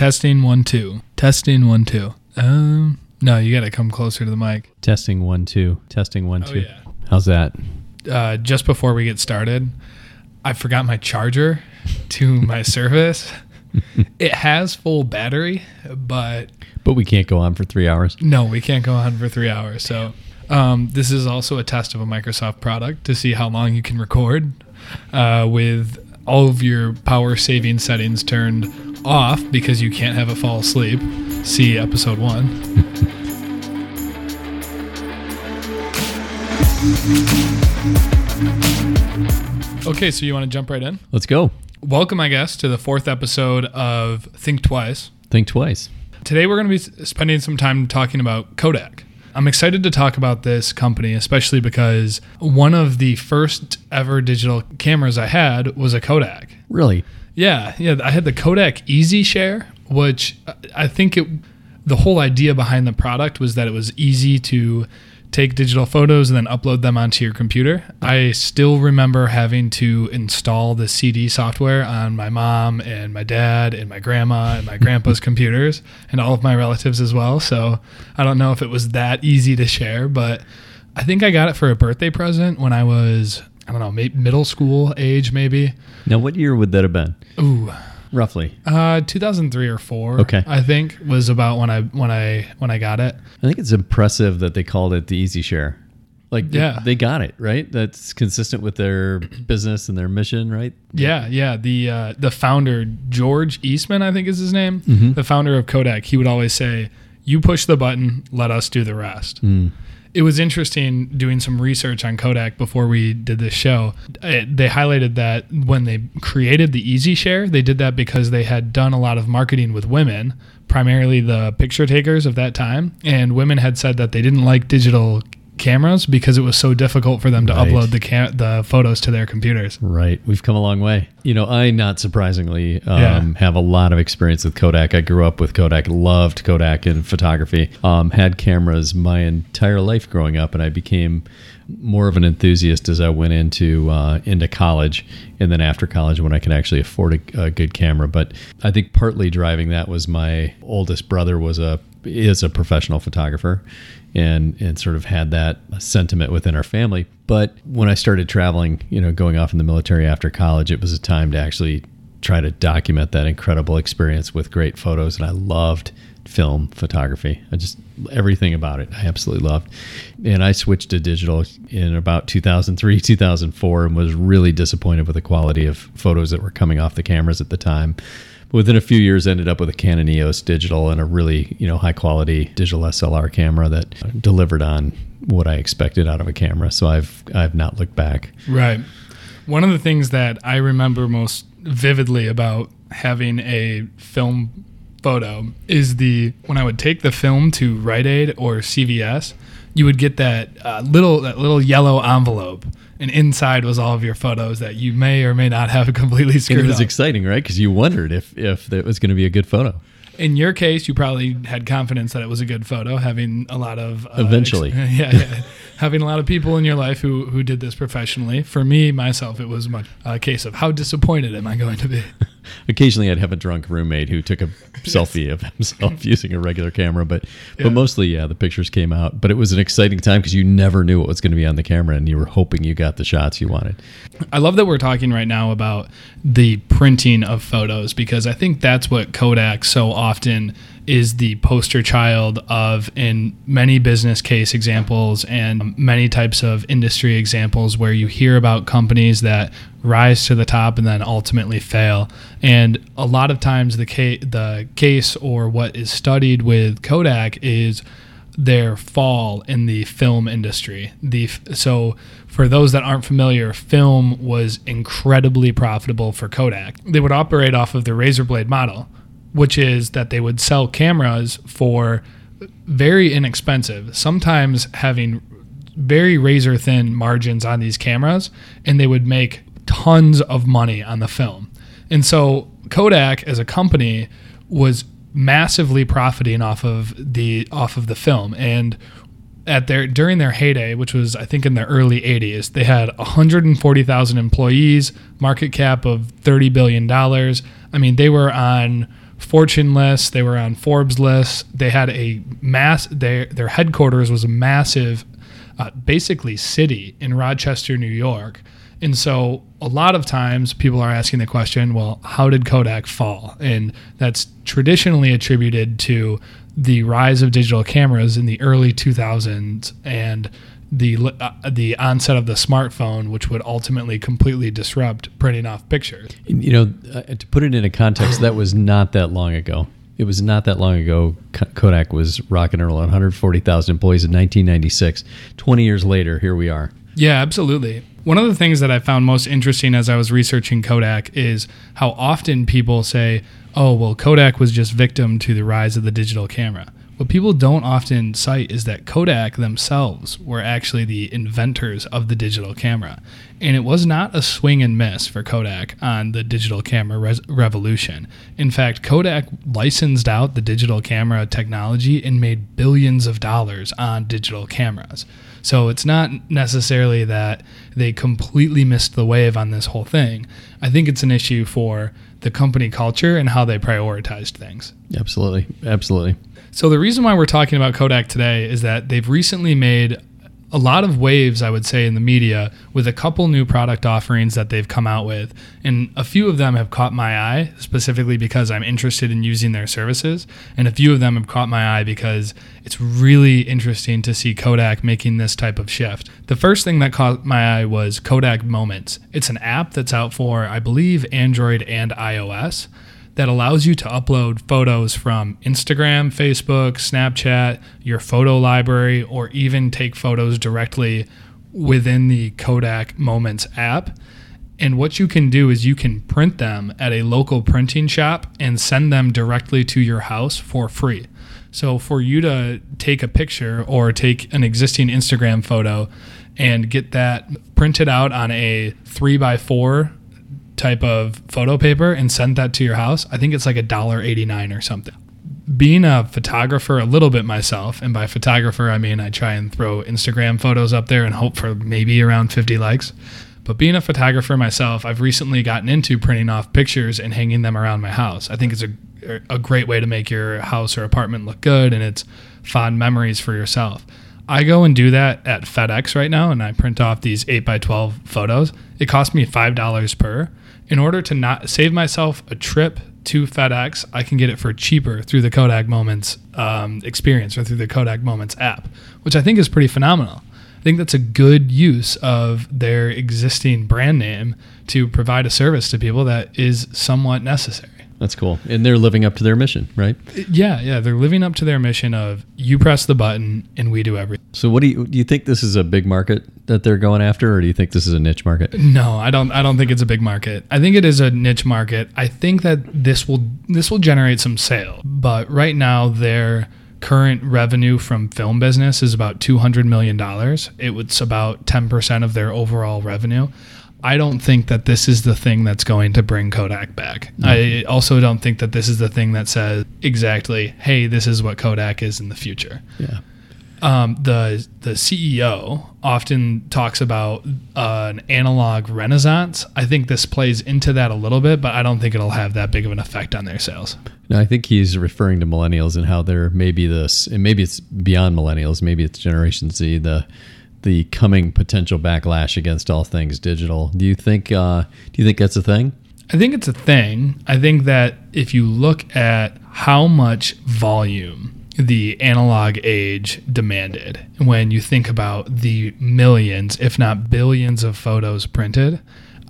Testing one two. Testing one two. Um, no, you got to come closer to the mic. Testing one two. Testing one Oh two. yeah. How's that? Uh, just before we get started, I forgot my charger to my Surface. it has full battery, but But we can't go on for three hours. no, we can't go on for three hours. So um, this is also a test of a Microsoft product to see how long you can record uh, with all of your power saving settings turned off because you can't have it fall asleep. See episode one. Okay, so you want to jump right in? Let's go. Welcome, I guess, to the fourth episode of Think Twice. Think twice. Today, we're going to be spending some time talking about Kodak. I'm excited to talk about this company, especially because one of the first ever digital cameras I had was a Kodak. Really? Yeah, yeah, I had the Kodak Easy Share, which I think it the whole idea behind the product was that it was easy to take digital photos and then upload them onto your computer. I still remember having to install the CD software on my mom and my dad and my grandma and my grandpa's computers and all of my relatives as well. So I don't know if it was that easy to share, but I think I got it for a birthday present when I was I don't know, maybe middle school age maybe. Now, what year would that have been? Ooh, Roughly. uh, 2003 or four. Okay. I think was about when I when I when I got it. I think it's impressive that they called it the Easy Share. Like, they- Yeah. they, got it right. That's consistent with their business and their mission, right? Yeah, yeah. The uh, the founder George Eastman, I think is his name. Mm-hmm. The founder of Kodak. He would always say, "You push the button, let us do the rest." Mm. It was interesting doing some research on Kodak before we did this show. It, they highlighted that when they created the Easy Share, they did that because they had done a lot of marketing with women, primarily the picture takers of that time, and women had said that they didn't like digital cameras because it was so difficult for them to Right. upload the cam- the photos to their computers. Right. We've come a long way. You know, I, not surprisingly, um, Yeah. have a lot of experience with Kodak. I grew up with Kodak, loved Kodak in photography, um, had cameras my entire life growing up, and I became more of an enthusiast as I went into uh, into college, and then after college when I could actually afford a, a good camera. But I think partly driving that was my oldest brother was a is a professional photographer, and and sort of had that sentiment within our family. But when I started traveling, you know, going off in the military after college, it was a time to actually try to document that incredible experience with great photos, and I loved film photography. I just everything about it I absolutely loved. And I switched to digital in about 2003, 2004 and was really disappointed with the quality of photos that were coming off the cameras at the time. Within a few years ended up with a Canon EOS digital and a really, you know, high quality digital SLR camera that delivered on what I expected out of a camera. So I've I've not looked back. Right. One of the things that I remember most vividly about having a film photo is the when I would take the film to Rite Aid or CVS, you would get that uh, little that little yellow envelope, and inside was all of your photos that you may or may not have completely And screwed it was up. exciting, right? Because you wondered if if it was going to be a good photo. In your case, you probably had confidence that it was a good photo, having a lot of uh, Eventually. yeah, yeah, having a lot of people in your life who who did this professionally. For me, myself, it was much a case of how disappointed am I going to be? Occasionally, I'd have a drunk roommate who took a selfie of himself using a regular camera, but Yeah. but mostly, yeah, the pictures came out. But it was an exciting time because you never knew what was going to be on the camera, and you were hoping you got the shots you wanted. I love that we're talking right now about the printing of photos because I think that's what Kodak so often is the poster child of in many business case examples and many types of industry examples where you hear about companies that rise to the top and then ultimately fail. And a lot of times the ca- the case or what is studied with Kodak is their fall in the film industry. The so for those that aren't familiar, film was incredibly profitable for Kodak. They would operate off of the razor blade model, which is that they would sell cameras for very inexpensive, sometimes having very razor thin margins on these cameras, and they would make tons of money on the film. And so Kodak as a company was massively profiting off of the off of the film and at their during their heyday, which was I think in the early 80s, they had 140,000 employees, market cap of 30 billion dollars. I mean, they were on Fortune list. They were on Forbes list. They had a mass. Their their headquarters was a massive, uh, basically city in Rochester, New York. And so a lot of times people are asking the question, well, how did Kodak fall? And that's traditionally attributed to the rise of digital cameras in the early 2000s and the uh, the onset of the smartphone, which would ultimately completely disrupt printing off pictures. You know, uh, to put it into context, that was not that long ago. It was not that long ago. Kodak was rocking and rolling 140,000 employees in 1996. 20 years later, here we are. Yeah, absolutely. One of the things that I found most interesting as I was researching Kodak is how often people say, oh, well, Kodak was just victim to the rise of the digital camera. What people don't often cite is that Kodak themselves were actually the inventors of the digital camera. And it was not a swing and miss for Kodak on the digital camera res- revolution. In fact, Kodak licensed out the digital camera technology and made billions of dollars on digital cameras. So it's not necessarily that they completely missed the wave on this whole thing. I think it's an issue for the company culture and how they prioritized things. Absolutely. Absolutely. So the reason why we're talking about Kodak today is that they've recently made a lot of waves, I would say, in the media with a couple new product offerings that they've come out with. And a few of them have caught my eye, specifically because I'm interested in using their services. And a few of them have caught my eye because it's really interesting to see Kodak making this type of shift. The first thing that caught my eye was Kodak Moments. It's an app that's out for, I believe, Android and iOS that allows you to upload photos from Instagram, Facebook, Snapchat, your photo library, or even take photos directly within the Kodak Moments app. And what you can do is you can print them at a local printing shop and send them directly to your house for free. So, for you to take a picture or take an existing Instagram photo and get that printed out on a three by four type of photo paper and send that to your house, I think it's like a dollar eighty nine or something. Being a photographer a little bit myself, and by photographer I mean I try and throw Instagram photos up there and hope for maybe around 50 likes. But being a photographer myself, I've recently gotten into printing off pictures and hanging them around my house. I think it's a a great way to make your house or apartment look good and it's fond memories for yourself. I go and do that at FedEx right now and I print off these 8 by 12 photos. It costs me $5 per in order to not save myself a trip to FedEx, I can get it for cheaper through the Kodak Moments um, experience or through the Kodak Moments app, which I think is pretty phenomenal. I think that's a good use of their existing brand name to provide a service to people that is somewhat necessary. That's cool. And they're living up to their mission, right? Yeah, yeah. They're living up to their mission of you press the button and we do everything. So what do you do you think this is a big market that they're going after or do you think this is a niche market? No, I don't I don't think it's a big market. I think it is a niche market. I think that this will this will generate some sale. But right now their current revenue from film business is about 200 million dollars. It was about 10% of their overall revenue. I don't think that this is the thing that's going to bring Kodak back. No. I also don't think that this is the thing that says exactly, "Hey, this is what Kodak is in the future." Yeah. Um, the the CEO often talks about uh, an analog renaissance. I think this plays into that a little bit, but I don't think it'll have that big of an effect on their sales. No, I think he's referring to millennials and how they're maybe this, and maybe it's beyond millennials, maybe it's Generation Z. The the coming potential backlash against all things digital. Do you think uh, do you think that's a thing? I think it's a thing. I think that if you look at how much volume the analog age demanded, when you think about the millions, if not billions, of photos printed,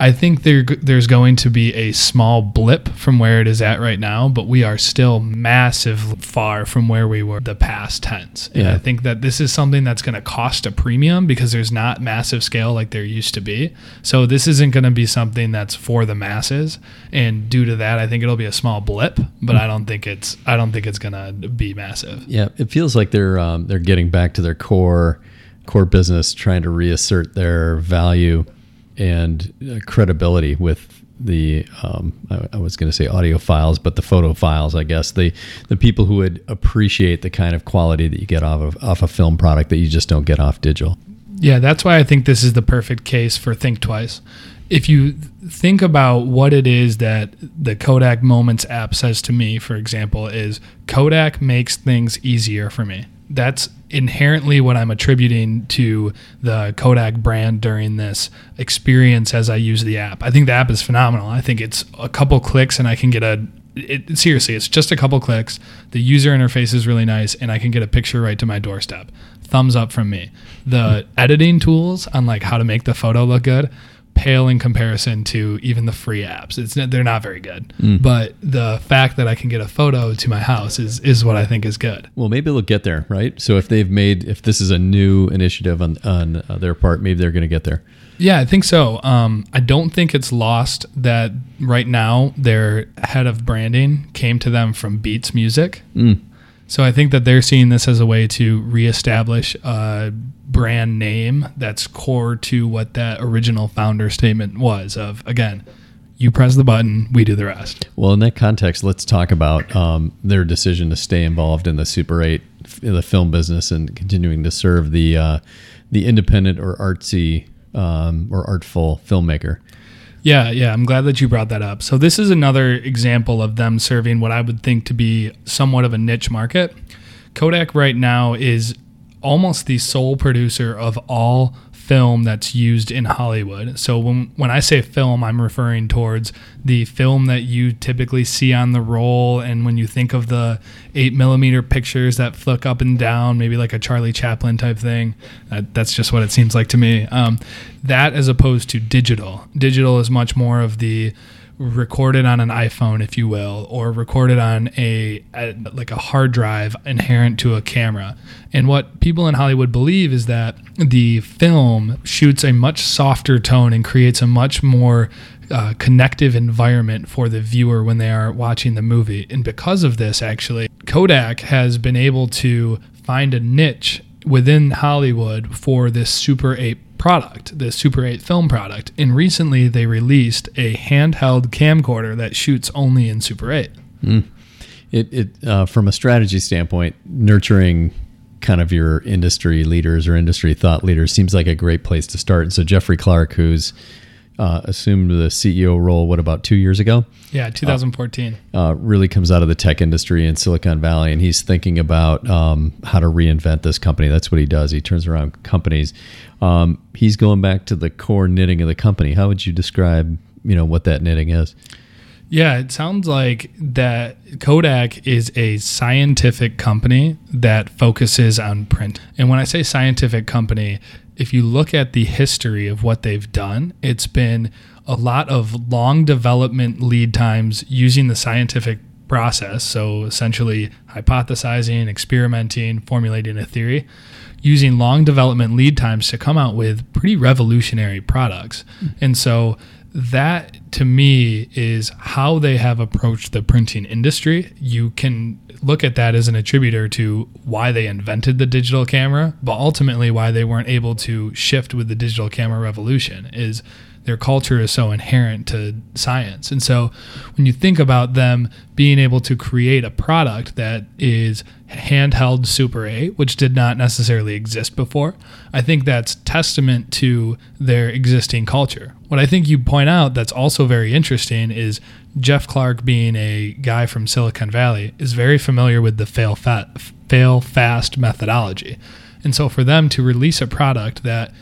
I think there there's going to be a small blip from where it is at right now, but we are still massive far from where we were the past tense. And yeah. I think that this is something that's going to cost a premium because there's not massive scale like there used to be. So this isn't going to be something that's for the masses, and due to that, I think it'll be a small blip. But I don't think it's I don't think it's going to be massive. Yeah, it feels like they're um, they're getting back to their core core business, trying to reassert their value and uh, credibility with the um, I, I, was going to say audiophiles, but the photophiles, I guess the the people who would appreciate the kind of quality that you get off of off a film product that you just don't get off digital. Yeah, that's why I think this is the perfect case for Think Twice. If you think about what it is that the Kodak Moments app says to me, for example, is Kodak makes things easier for me. That's inherently what I'm attributing to the Kodak brand during this experience as I use the app. I think the app is phenomenal. I think it's a couple clicks and I can get a it, seriously, it's just a couple clicks. The user interface is really nice, and I can get a picture right to my doorstep. Thumbs up from me. The hmm. editing tools on like how to make the photo look good pale in comparison to even the free apps. It's they're not very good. Mm. But the fact that I can get a photo to my house is is what I think is good. Well, maybe they'll get there, right? So if they've made if this is a new initiative on on uh, their part, maybe they're going to get there. Yeah, I think so. Um, I don't think it's lost that right now their head of branding came to them from Beats Music. Mm. So I think that they're seeing this as a way to reestablish a brand name that's core to what that original founder statement was of again, you press the button, we do the rest. Well, in that context, let's talk about um, their decision to stay involved in the Super 8, the film business, and continuing to serve the uh, the independent or artsy um, or artful filmmaker. Yeah, yeah, I'm glad that you brought that up. So this is another example of them serving what I would think to be somewhat of a niche market. Kodak right now is almost the sole producer of all film that's used in Hollywood. So when when I say film, I'm referring towards the film that you typically see on the roll, and when you think of the eight millimeter pictures that flick up and down, maybe like a Charlie Chaplin type thing. That, that's just what it seems like to me. Um, that as opposed to digital. Digital is much more of the recorded on an iPhone, if you will, or recorded on a, a, like a hard drive inherent to a camera. And what people in Hollywood believe is that the film shoots a much softer tone and creates a much more uh, connective environment for the viewer when they are watching the movie. And because of this, actually, Kodak has been able to find a niche within Hollywood for this Super 8 product, the Super 8 film product. And recently they released a handheld camcorder that shoots only in Super 8. Mm. It, it uh, from a strategy standpoint, nurturing kind of your industry leaders or industry thought leaders seems like a great place to start. And so Jeffrey Clarke, who's uh, assumed the CEO role, what about two years ago? Yeah, 2014. Uh, uh, really comes out of the tech industry in Silicon Valley, and he's thinking about um, how to reinvent this company. That's what he does. He turns around companies. Um, he's going back to the core knitting of the company. How would you describe, you know, what that knitting is? Yeah, it sounds like that Kodak is a scientific company that focuses on print. And when I say scientific company, if you look at the history of what they've done, it's been a lot of long development lead times using the scientific process. So essentially, hypothesizing, experimenting, formulating a theory, using long development lead times to come out with pretty revolutionary products. Mm. And so that to me is how they have approached the printing industry. You can look at that as an attributor to why they invented the digital camera, but ultimately why they weren't able to shift with the digital camera revolution is their culture is so inherent to science. And so when you think about them being able to create a product that is handheld Super 8, which did not necessarily exist before, I think that's testament to their existing culture. What I think you point out that's also very interesting is Jeff Clarke, being a guy from Silicon Valley, is very familiar with the fail, fail fast methodology. And so for them to release a product that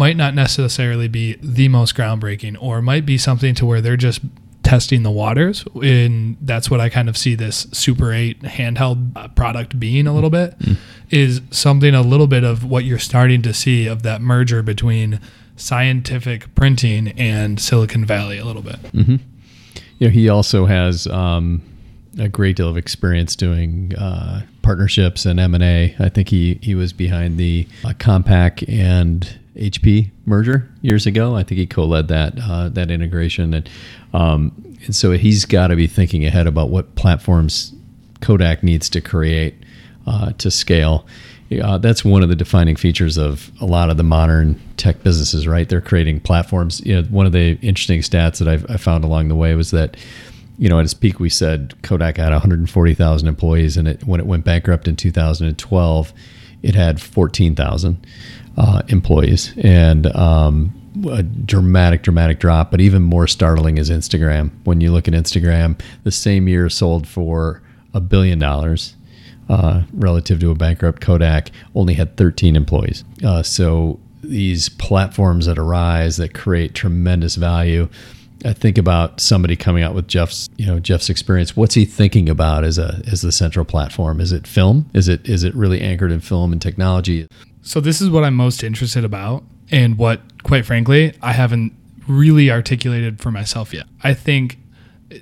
might not necessarily be the most groundbreaking or might be something to where they're just testing the waters and that's what i kind of see this super 8 handheld uh, product being a little bit mm. is something a little bit of what you're starting to see of that merger between scientific printing and silicon valley a little bit mm-hmm. you know he also has um, a great deal of experience doing uh, partnerships and m&a i think he, he was behind the uh, compaq and HP merger years ago. I think he co-led that uh, that integration, and um, and so he's got to be thinking ahead about what platforms Kodak needs to create uh, to scale. Uh, that's one of the defining features of a lot of the modern tech businesses, right? They're creating platforms. You know, one of the interesting stats that I've, I found along the way was that, you know, at its peak, we said Kodak had 140,000 employees, and it, when it went bankrupt in 2012, it had 14,000 uh, employees and um, a dramatic, dramatic drop. But even more startling is Instagram. When you look at Instagram, the same year sold for a billion dollars. Uh, relative to a bankrupt Kodak, only had 13 employees. Uh, so these platforms that arise that create tremendous value. I think about somebody coming out with Jeff's, you know, Jeff's experience. What's he thinking about as a as the central platform? Is it film? Is it is it really anchored in film and technology? So this is what I'm most interested about and what quite frankly, I haven't really articulated for myself yet. I think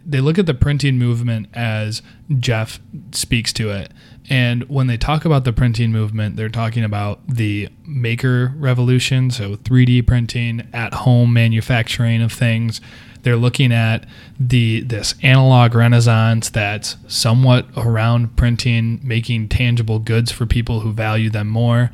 they look at the printing movement as Jeff speaks to it. And when they talk about the printing movement, they're talking about the maker revolution, so 3D printing, at home manufacturing of things. They're looking at the this analog renaissance that's somewhat around printing, making tangible goods for people who value them more.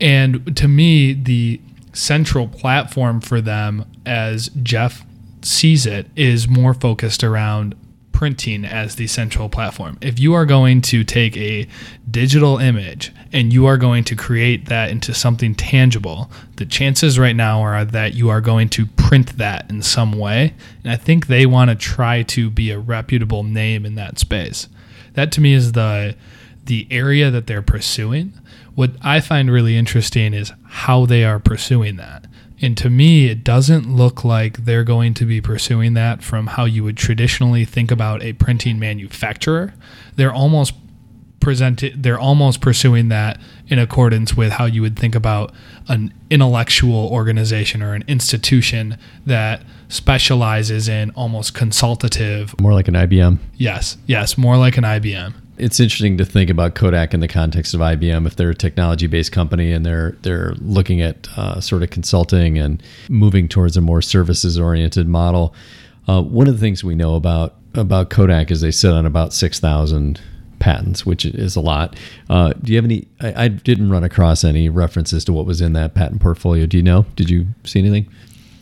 And to me, the central platform for them as Jeff sees it is more focused around printing as the central platform. If you are going to take a digital image and you are going to create that into something tangible, the chances right now are that you are going to print that in some way. And I think they want to try to be a reputable name in that space. That to me is the the area that they're pursuing. What I find really interesting is how they are pursuing that. And to me, it doesn't look like they're going to be pursuing that from how you would traditionally think about a printing manufacturer. They're almost presented they're almost pursuing that in accordance with how you would think about an intellectual organization or an institution that specializes in almost consultative more like an IBM. Yes, yes, more like an IBM it's interesting to think about Kodak in the context of IBM. If they're a technology-based company and they're they're looking at uh, sort of consulting and moving towards a more services-oriented model, uh, one of the things we know about about Kodak is they sit on about six thousand patents, which is a lot. Uh, do you have any? I, I, didn't run across any references to what was in that patent portfolio. Do you know? Did you see anything?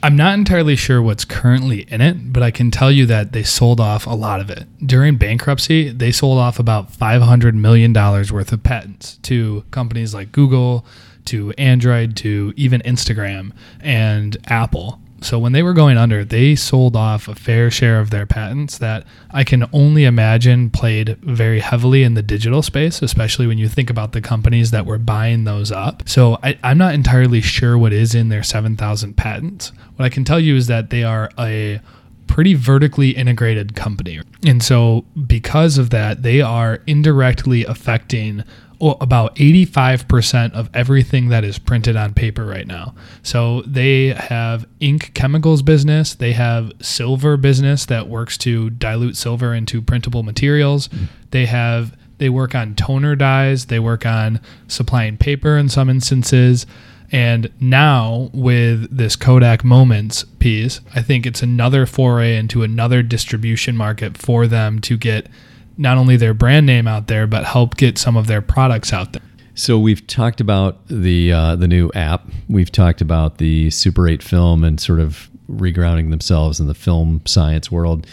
I'm not entirely sure what's currently in it, but I can tell you that they sold off a lot of it. During bankruptcy, they sold off about $500 million worth of patents to companies like Google, to Android, to even Instagram and Apple. So when they were going under, they sold off a fair share of their patents that I can only imagine played very heavily in the digital space, especially when you think about the companies that were buying those up. So I, am not entirely sure what is in their 7,000 patents. What I can tell you is that they are a pretty vertically integrated company. And so because of that, they are indirectly affecting about 85% of everything that is printed on paper right now. So they have ink chemicals business, they have silver business that works to dilute silver into printable materials. They have they work on toner dyes, they work on supplying paper in some instances. And now with this Kodak Moments piece, I think it's another foray into another distribution market for them to get not only their brand name out there, but help get some of their products out there. So we've talked about the uh, the new app. We've talked about the Super 8 film and sort of regrounding themselves in the film science world.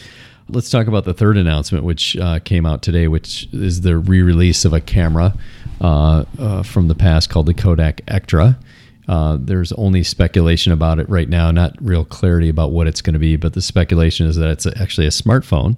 Let's talk about the third announcement, which uh, came out today, which is the re-release of a camera uh, uh from the past called the Kodak Ektra. Uh, there's only speculation about it right now, not real clarity about what it's going to be, but the speculation is that it's actually a smartphone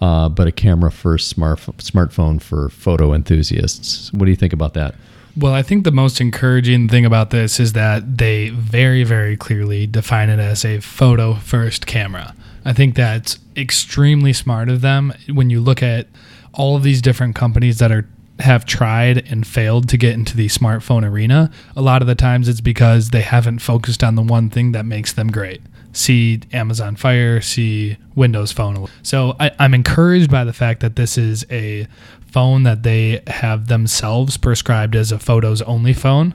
uh, but a camera first smart, smartphone for photo enthusiasts. What do you think about that? Well, I think the most encouraging thing about this is that they very, very clearly define it as a photo first camera. I think that's extremely smart of them when you look at all of these different companies that are have tried and failed to get into the smartphone arena. A lot of the times it's because they haven't focused on the one thing that makes them great see Amazon Fire, see Windows Phone. So I, I'm encouraged by the fact that this is a phone that they have themselves prescribed as a photos only phone.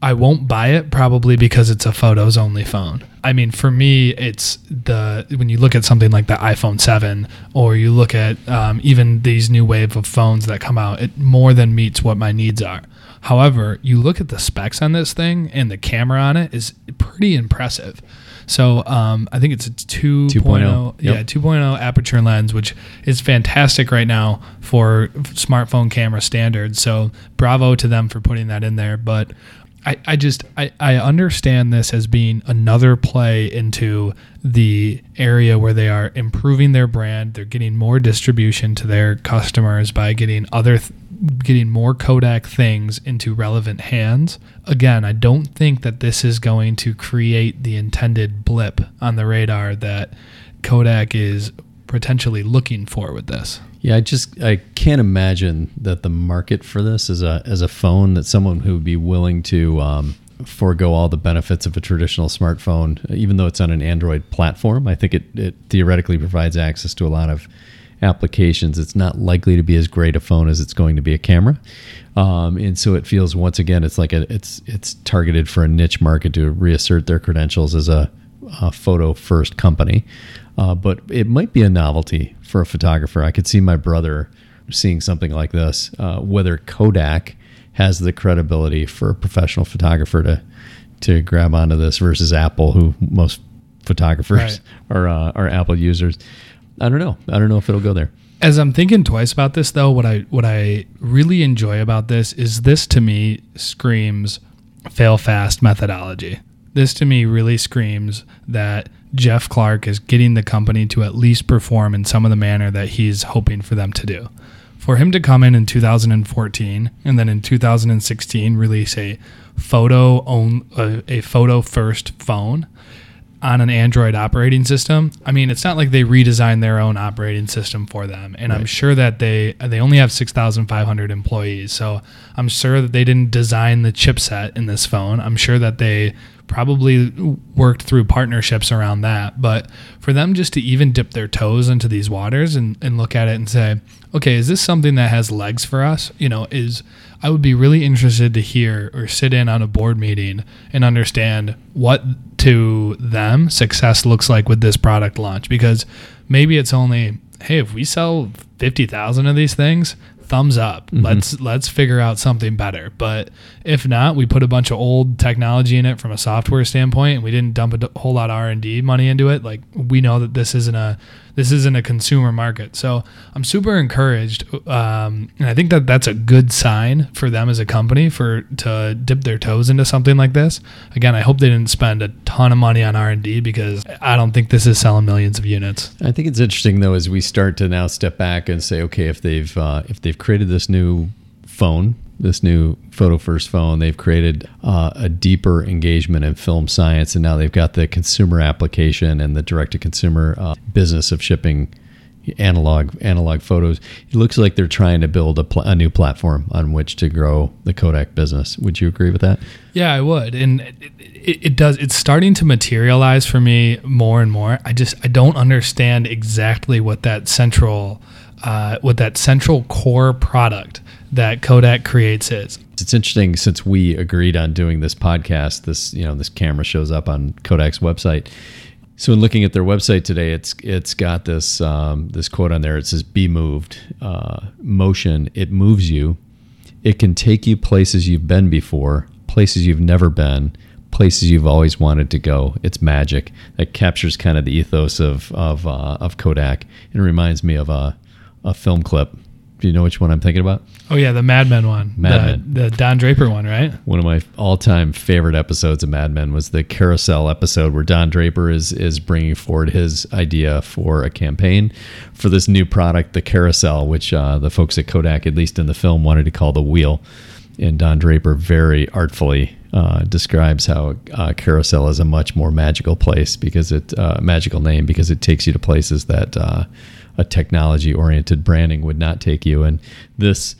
I won't buy it probably because it's a photos only phone. I mean, for me, it's the when you look at something like the iPhone 7 or you look at um, even these new wave of phones that come out, it more than meets what my needs are. However, you look at the specs on this thing and the camera on it is pretty impressive. So um, I think it's a 2.0, 2.0, yeah, yep. 2.0 aperture lens, which is fantastic right now for smartphone camera standards. So bravo to them for putting that in there. But I, I just I, I understand this as being another play into the area where they are improving their brand. They're getting more distribution to their customers by getting other th- getting more Kodak things into relevant hands. Again, I don't think that this is going to create the intended blip on the radar that Kodak is potentially looking for with this. Yeah, I just I can't imagine that the market for this is a as a phone that someone who would be willing to um, forego all the benefits of a traditional smartphone, even though it's on an Android platform. I think it, it theoretically provides access to a lot of applications. It's not likely to be as great a phone as it's going to be a camera, um, and so it feels once again it's like a, it's it's targeted for a niche market to reassert their credentials as a, a photo first company. Uh, but it might be a novelty for a photographer. I could see my brother seeing something like this. Uh, whether Kodak has the credibility for a professional photographer to to grab onto this versus Apple, who most photographers Right. are uh, are Apple users. I don't know. I don't know if it'll go there. As I'm thinking twice about this, though, what I what I really enjoy about this is this to me screams fail fast methodology. This to me really screams that Jeff Clarke is getting the company to at least perform in some of the manner that he's hoping for them to do. For him to come in in 2014 and then in 2016 release a photo own a, a photo first phone on an Android operating system. I mean, it's not like they redesigned their own operating system for them, and I'm sure that they they only have 6,500 employees. So I'm sure that they didn't design the chipset in this phone. I'm sure that they probably worked through partnerships around that. But for them just to even dip their toes into these waters and, and look at it and say, okay, is this something that has legs for us? You know, is I would be really interested to hear or sit in on a board meeting and understand what to them success looks like with this product launch because maybe it's only hey if we sell 50,000 of these things thumbs up. Mm-hmm. Let's let's figure out something better. But if not we put a bunch of old technology in it from a software standpoint and we didn't dump a whole lot of R&D money into it. Like we know that this isn't a this isn't a consumer market. So I'm super encouraged um, and I think that that's a good sign for them as a company for to dip their toes into something like this. Again I hope they didn't spend a ton of money on R&D because I don't think this is selling millions of units. I think it's interesting though as we start to now step back and say, okay, if they've uh, if they've created this new phone, this new photo first phone, they've created uh, a deeper engagement in film science, and now they've got the consumer application and the direct to consumer uh, business of shipping analog analog photos. It looks like they're trying to build a, pl- a new platform on which to grow the Kodak business. Would you agree with that? Yeah, I would, and it, it, it does. It's starting to materialize for me more and more. I just I don't understand exactly what that central, uh, what that central core product that Kodak creates is. It's interesting since we agreed on doing this podcast. This you know this camera shows up on Kodak's website. So in looking at their website today, it's it's got this um, this quote on there. It says, "Be moved, uh, motion. It moves you. It can take you places you've been before, places you've never been, places you've always wanted to go. It's magic. That captures kind of the ethos of of uh, of Kodak. It reminds me of a a film clip. Do you know which one I'm thinking about? Oh yeah, the Mad Men one, Mad the, the Don Draper one, right? One of my all-time favorite episodes of Mad Men was the carousel episode where Don Draper is is bringing forward his idea for a campaign for this new product, the carousel, which uh, the folks at Kodak, at least in the film, wanted to call the wheel. And Don Draper very artfully uh, describes how uh, carousel is a much more magical place because it uh, magical name because it takes you to places that a technology-oriented branding would not take you. And this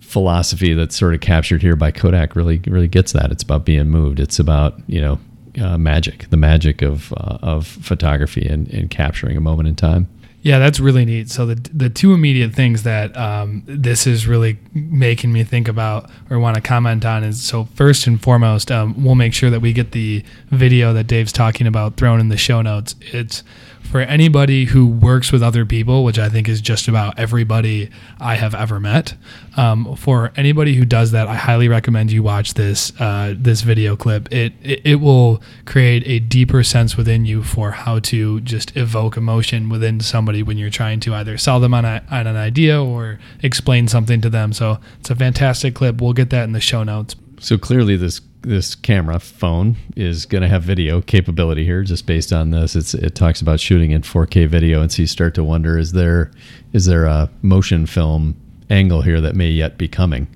philosophy that's sort of captured here by Kodak really really gets that. It's about being moved. It's about you know uh, magic, the magic of uh, of photography and, and capturing a moment in time. Yeah, that's really neat. So the the two immediate things that um, this is really making me think about or want to comment on is so first and foremost, um, we'll make sure that we get the video that Dave's talking about thrown in the show notes. It's for anybody who works with other people, which I think is just about everybody I have ever met, um, for anybody who does that, I highly recommend you watch this uh, this video clip. It, it it will create a deeper sense within you for how to just evoke emotion within somebody when you're trying to either sell them on, a, on an idea or explain something to them. So it's a fantastic clip. We'll get that in the show notes. So clearly, this this camera phone is going to have video capability here just based on this. It's it talks about shooting in 4k video and so you start to wonder is there is there a motion film angle here that may yet be coming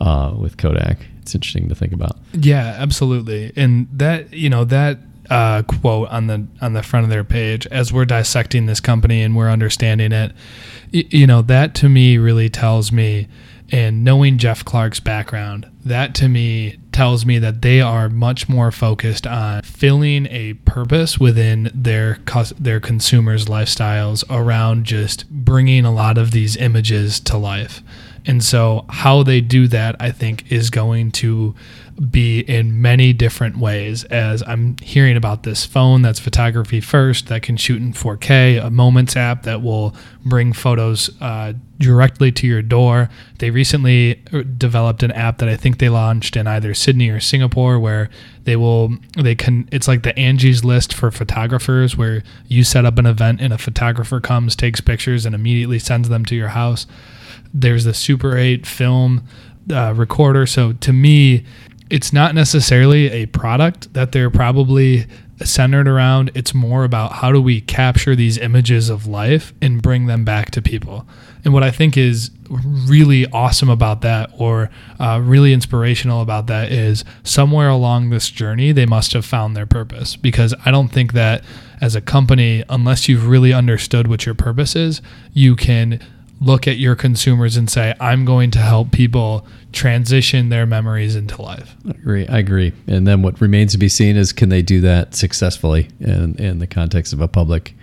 uh, with kodak? It's interesting to think about. Yeah absolutely. And that you know that uh, quote on the on the front of their page as we're dissecting this company and we're understanding it you know that to me really tells me and knowing Jeff Clarke's background, that to me tells me that they are much more focused on filling a purpose within their their consumers' lifestyles around just bringing a lot of these images to life. And so how they do that I think is going to be in many different ways as I'm hearing about this phone that's photography first that can shoot in 4K, a Moments app that will bring photos uh, directly to your door. They recently uh, developed an app that I think they launched in either Sydney or Singapore where they will they can it's like the Angie's list for photographers where you set up an event and a photographer comes, takes pictures and immediately sends them to your house. There's the Super 8 film uh, recorder. So to me, it's not necessarily a product that they're probably centered around. It's more about how do we capture these images of life and bring them back to people. And what I think is really awesome about that, or uh, really inspirational about that, is somewhere along this journey, they must have found their purpose. Because I don't think that as a company, unless you've really understood what your purpose is, you can look at your consumers and say, I'm going to help people transition their memories into life. I agree. I agree. And then what remains to be seen is can they do that successfully in, in the context of a public,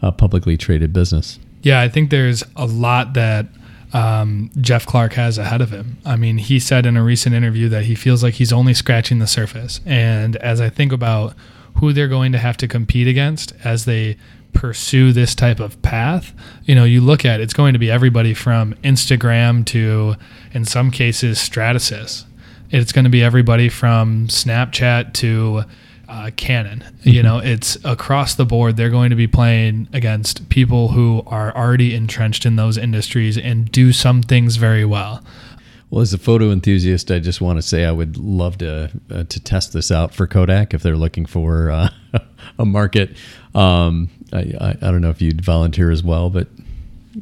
uh, publicly traded business? Yeah, I think there's a lot that um, Jeff Clarke has ahead of him. I mean, he said in a recent interview that he feels like he's only scratching the surface. And as I think about who they're going to have to compete against as they pursue this type of path, you know, you look at it's going to be everybody from Instagram to, in some cases, Stratasys. It's going to be everybody from Snapchat to uh, Canon. You mm-hmm. know, it's across the board. They're going to be playing against people who are already entrenched in those industries and do some things very well. Well, as a photo enthusiast, I just want to say I would love to uh, to test this out for Kodak if they're looking for uh, a market. Um, I, I, I don't know if you'd volunteer as well, but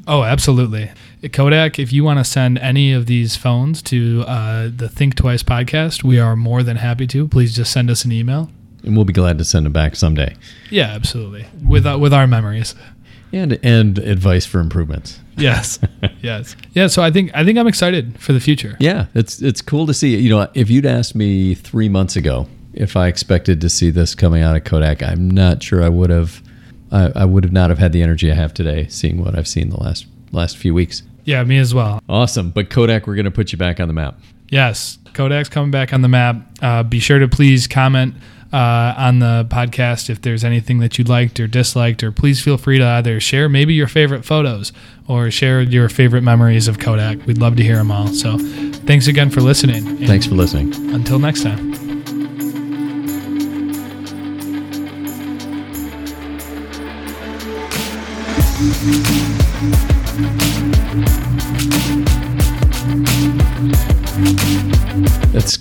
Oh, absolutely. Kodak, if you want to send any of these phones to uh, the Think Twice podcast, we are more than happy to. Please just send us an email. And we'll be glad to send them back someday. Yeah, absolutely. With, uh, with our memories. And, and advice for improvements. Yes. yes. Yeah. So I think I think I'm excited for the future. Yeah, it's it's cool to see. You know, if you'd asked me three months ago if I expected to see this coming out of Kodak, I'm not sure I would have I, I would have not have had the energy I have today, seeing what I've seen the last last few weeks. Yeah, me as well. Awesome, but Kodak, we're going to put you back on the map. Yes, Kodak's coming back on the map. Uh, be sure to please comment uh, on the podcast if there's anything that you liked or disliked, or please feel free to either share maybe your favorite photos or share your favorite memories of Kodak. We'd love to hear them all. So, thanks again for listening. Thanks for listening. Until next time.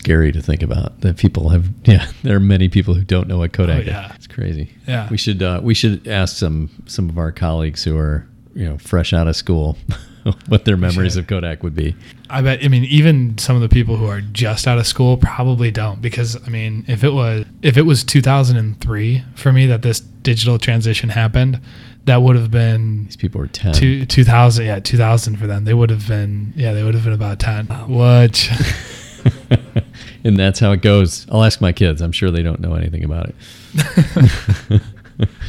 Scary to think about. That people have, yeah, there are many people who don't know what Kodak oh, yeah. is. It's crazy. Yeah, we should uh, we should ask some some of our colleagues who are you know fresh out of school what their memories of Kodak would be. I bet. I mean, even some of the people who are just out of school probably don't, because I mean, if it was if it was 2003 for me that this digital transition happened, that would have been these people were 10 two, 2000 yeah 2000 for them they would have been yeah they would have been about 10 what and that's how it goes. I'll ask my kids. I'm sure they don't know anything about it